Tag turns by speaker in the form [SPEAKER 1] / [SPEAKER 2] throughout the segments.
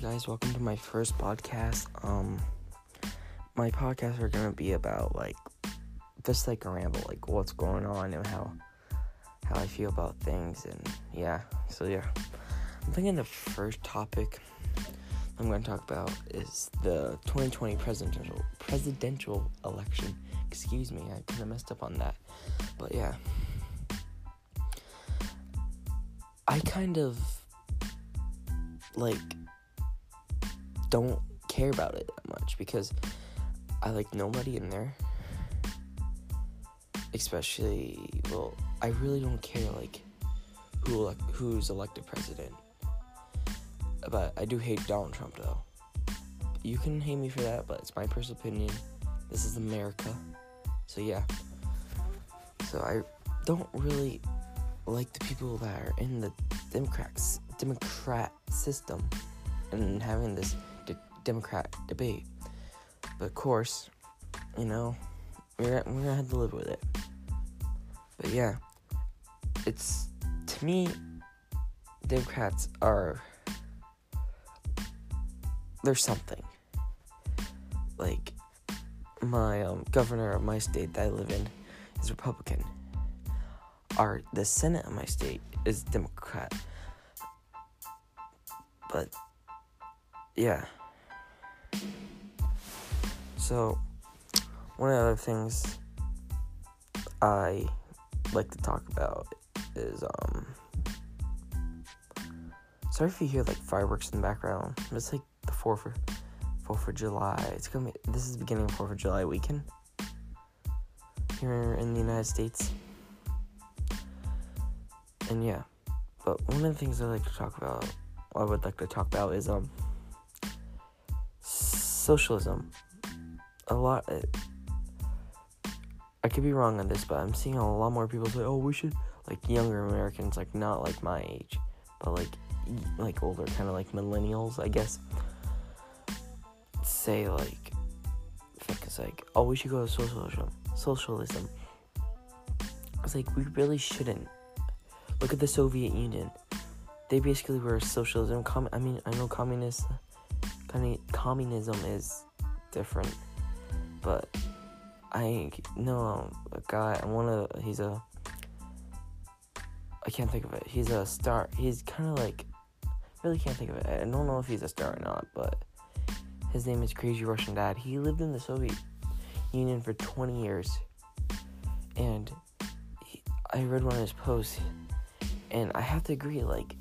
[SPEAKER 1] guys, welcome to my first podcast. Um my podcasts are gonna be about like just like a ramble, like what's going on and how how I feel about things and yeah. So yeah. I'm thinking the first topic I'm gonna talk about is the 2020 presidential presidential election. Excuse me, I kinda messed up on that. But yeah. I kind of like don't care about it that much because I like nobody in there. Especially, well, I really don't care like who elect, who's elected president. But I do hate Donald Trump though. You can hate me for that, but it's my personal opinion. This is America. So yeah. So I don't really like the people that are in the Democrats Democrat system and having this Democrat debate. But of course, you know, we're, we're gonna have to live with it. But yeah, it's to me, Democrats are there's something like my um, governor of my state that I live in is Republican. Our the Senate of my state is Democrat. But yeah. So, one of the other things I like to talk about is um. Sorry if you hear like fireworks in the background. It's like the fourth of Fourth of July. It's gonna be. This is the beginning of Fourth of July weekend here in the United States. And yeah, but one of the things I like to talk about, I would like to talk about is um socialism. A lot. It, I could be wrong on this, but I'm seeing a lot more people say, "Oh, we should like younger Americans, like not like my age, but like like older, kind of like millennials, I guess." Say like, it's like, "Oh, we should go to socialism." Socialism. It's like we really shouldn't. Look at the Soviet Union. They basically were socialism. Com- I mean, I know communist, communism is different, but I know um, a guy. I of he's a. I can't think of it. He's a star. He's kind of like, really can't think of it. I don't know if he's a star or not, but his name is Crazy Russian Dad. He lived in the Soviet Union for 20 years, and he, I read one of his posts, and I have to agree. Like,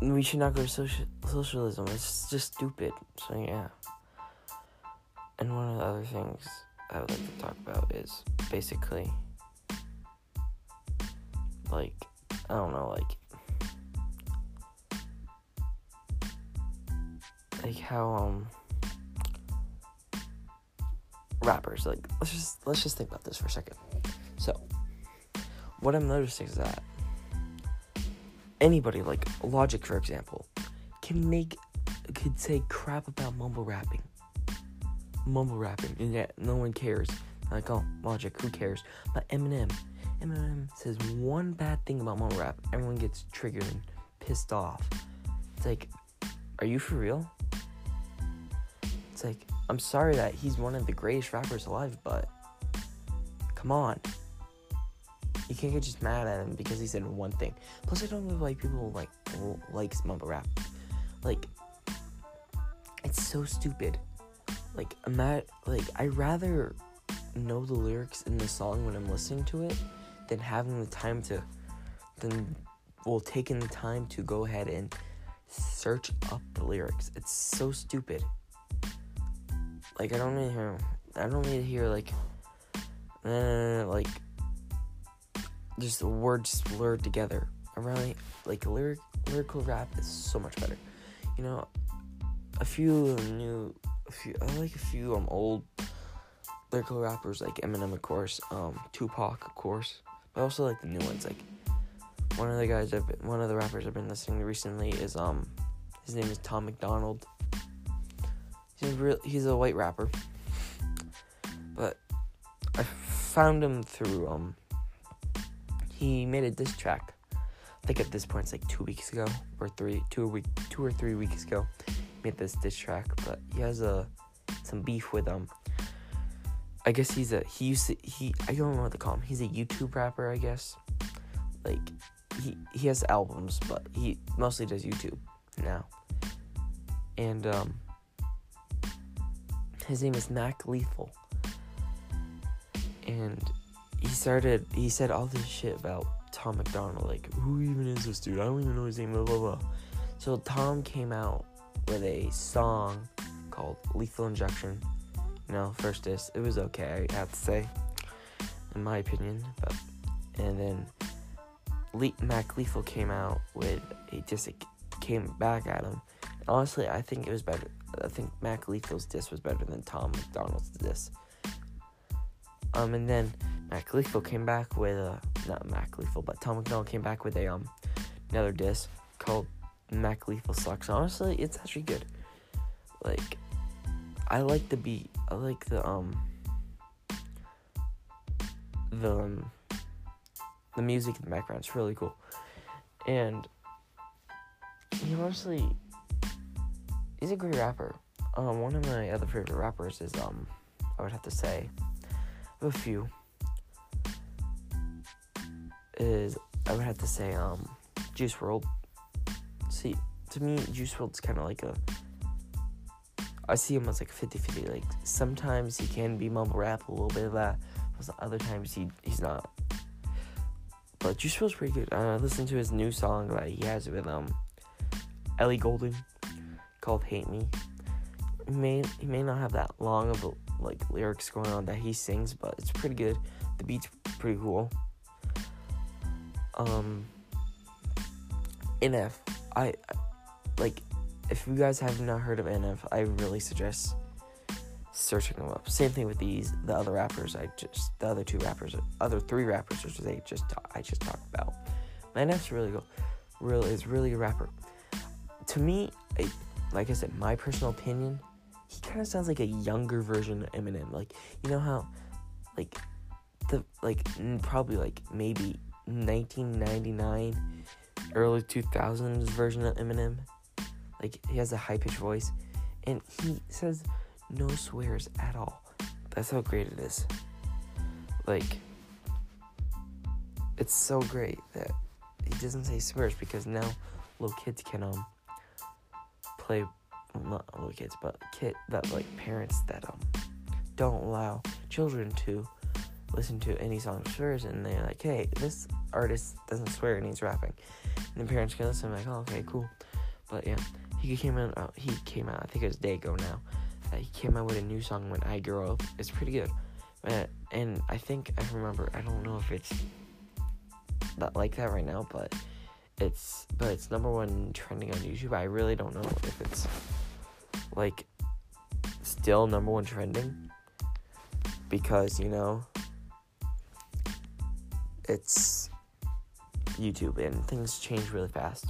[SPEAKER 1] we should not go to social, socialism. It's just stupid. So yeah. And one of the other things I would like to talk about is basically like I don't know, like like how um rappers like let's just let's just think about this for a second. So what I'm noticing is that anybody like Logic for example can make could say crap about mumble rapping mumble rapping, and yet no one cares. Like, oh, Logic, who cares? But Eminem, Eminem says one bad thing about mumble rap, everyone gets triggered and pissed off. It's like, are you for real? It's like, I'm sorry that he's one of the greatest rappers alive, but come on. You can't get just mad at him because he said one thing. Plus, I don't know why people like likes mumble rap. Like, it's so stupid like I'm at like I rather know the lyrics in the song when I'm listening to it than having the time to than well taking the time to go ahead and search up the lyrics. It's so stupid. Like I don't need to hear I don't need to hear like uh, like just the words blurred together. I really like lyric lyrical rap is so much better. You know, a few new few I like a few um old lyrical rappers like Eminem of course, um Tupac of course, but I also like the new ones like one of the guys I've been, one of the rappers I've been listening to recently is um his name is Tom McDonald. He's a real, he's a white rapper. But I found him through um he made a diss track I think at this point it's like two weeks ago or three, two week, two or three weeks ago, made this diss track. But he has a some beef with um. I guess he's a he used to he I don't know what to call him. He's a YouTube rapper, I guess. Like he he has albums, but he mostly does YouTube now. And um his name is Mac Lethal. And he started he said all this shit about Tom McDonald, like, who even is this dude? I don't even know his name, blah blah blah. So Tom came out with a song called Lethal Injection. Know, first diss. It was okay, I have to say. In my opinion. But and then Le- Mac Lethal came out with a diss came back at him. Honestly, I think it was better. I think Mac Lethal's diss was better than Tom McDonald's diss. Um, and then Mac Lethal came back with a not Mac Lethal, but Tom McDonald came back with a um another diss called Mac Lethal Sucks. Honestly, it's actually good. Like, I like the beat. I like the um the um, the music in the background. It's really cool, and he honestly he's a great rapper. Um, one of my other favorite rappers is um I would have to say a few is I would have to say um Juice WRLD. See, to me Juice WRLD's kind of like a I see him as like 50-50. Like sometimes he can be mumble rap a little bit of that, but other times he he's not. But Juice WRLD's pretty good. I uh, listened to his new song that he has with um Ellie Goulding called "Hate Me." He may he may not have that long of a, like lyrics going on that he sings, but it's pretty good. The beat's pretty cool. Um, NF, I, like if you guys have not heard of NF, I really suggest searching them up. Same thing with these the other rappers. I just the other two rappers, other three rappers, which they just I just talked about. My NF's really good. Really is really a rapper. To me, I, like I said, my personal opinion, he kind of sounds like a younger version of Eminem. Like you know how, like the like probably like maybe 1999, early 2000s version of Eminem. Like he has a high pitched voice, and he says no swears at all. That's how great it is. Like it's so great that he doesn't say swears because now little kids can um play not little kids but kid that like parents that um don't allow children to listen to any song swears and they're like, hey, this artist doesn't swear and he's rapping. And the parents can listen I'm like, oh, okay, cool. But yeah, he came out. Uh, he came out. I think it was day ago now. Uh, he came out with a new song when I grow up. It's pretty good. Uh, and I think I remember. I don't know if it's not like that right now, but it's but it's number one trending on YouTube. I really don't know if it's like still number one trending because you know it's YouTube and things change really fast.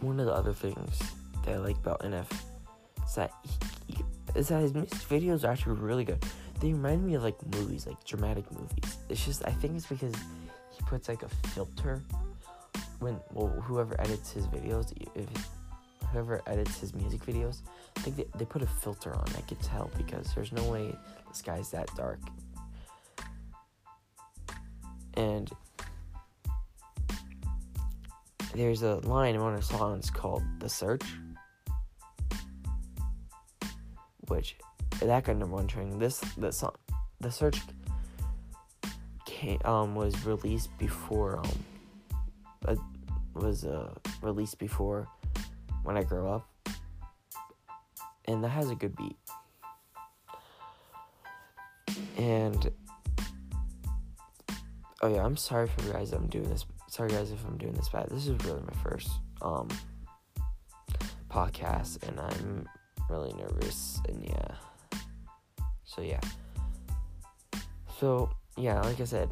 [SPEAKER 1] One of the other things that I like about NF is that he, is that his videos are actually really good. They remind me of like movies, like dramatic movies. It's just I think it's because he puts like a filter when well whoever edits his videos if whoever edits his music videos I think they, they put a filter on I could tell because there's no way the sky's that dark and there's a line in one of the songs called "The Search," which that got number one trending. This the song, "The Search," came, um was released before um uh, was uh released before when I grow up, and that has a good beat. And oh yeah, I'm sorry for you guys. I'm doing this. Sorry guys if I'm doing this bad. This is really my first um podcast, and I'm really nervous. And yeah, so yeah, so yeah, like I said,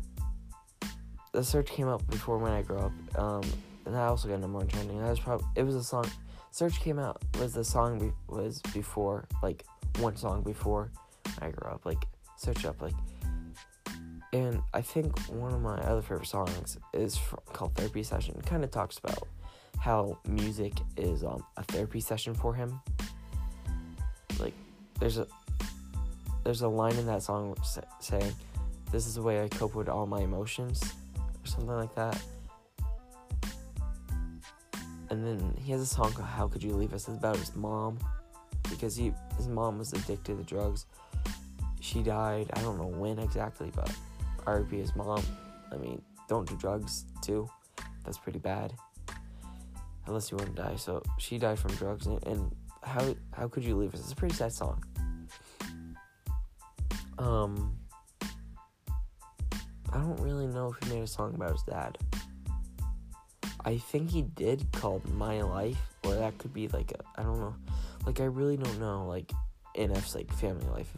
[SPEAKER 1] the search came up before when I grew up. Um, and I also got number one trending. That was probably it was a song. Search came out was the song be, was before like one song before I grew up. Like search up like And I think one of my other favorite songs is called Therapy Session. Kind of talks about how music is um, a therapy session for him. Like, there's a there's a line in that song saying, "This is the way I cope with all my emotions," or something like that. And then he has a song called "How Could You Leave Us?" It's about his mom because he his mom was addicted to drugs. She died. I don't know when exactly, but RIP his mom. I mean, don't do drugs too. That's pretty bad. Unless you want to die. So she died from drugs, and, and how how could you leave us? It's a pretty sad song. Um, I don't really know if he made a song about his dad. I think he did called My Life, or that could be like a, I don't know. Like I really don't know like NF's like family life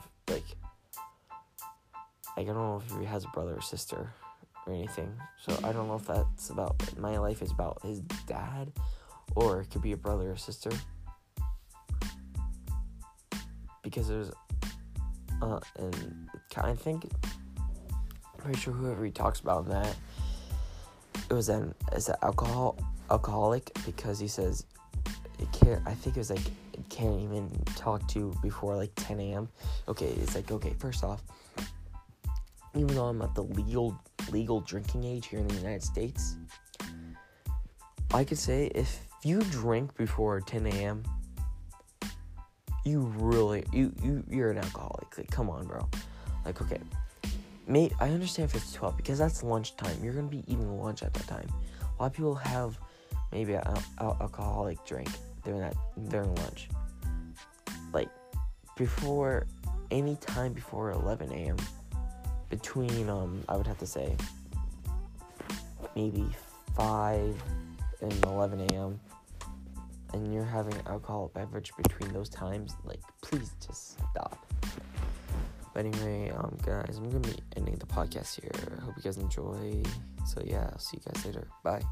[SPEAKER 1] like I don't know if he has a brother or sister or anything. So I don't know if that's about my life is about his dad or it could be a brother or sister. Because there's uh and I think I'm pretty sure whoever he talks about in that it was an is an alcohol alcoholic because he says it can't I think it was like it can't even talk to before like 10 a.m. Okay, it's like okay, first off, even though I'm at the legal legal drinking age here in the United States, I could say if you drink before 10 a.m., you really you you you're an alcoholic. Like, come on, bro. Like, okay, mate, I understand if it's 12 because that's lunchtime. You're gonna be eating lunch at that time. A lot of people have maybe an al- alcoholic drink during that during lunch. Like before any time before 11 a.m. Between um, I would have to say maybe 5 and 11 a.m. and you're having an alcoholic beverage between those times, like please just stop. But anyway, um, guys, I'm gonna be ending the podcast here. I hope you guys enjoy. So yeah, I'll see you guys later. Bye.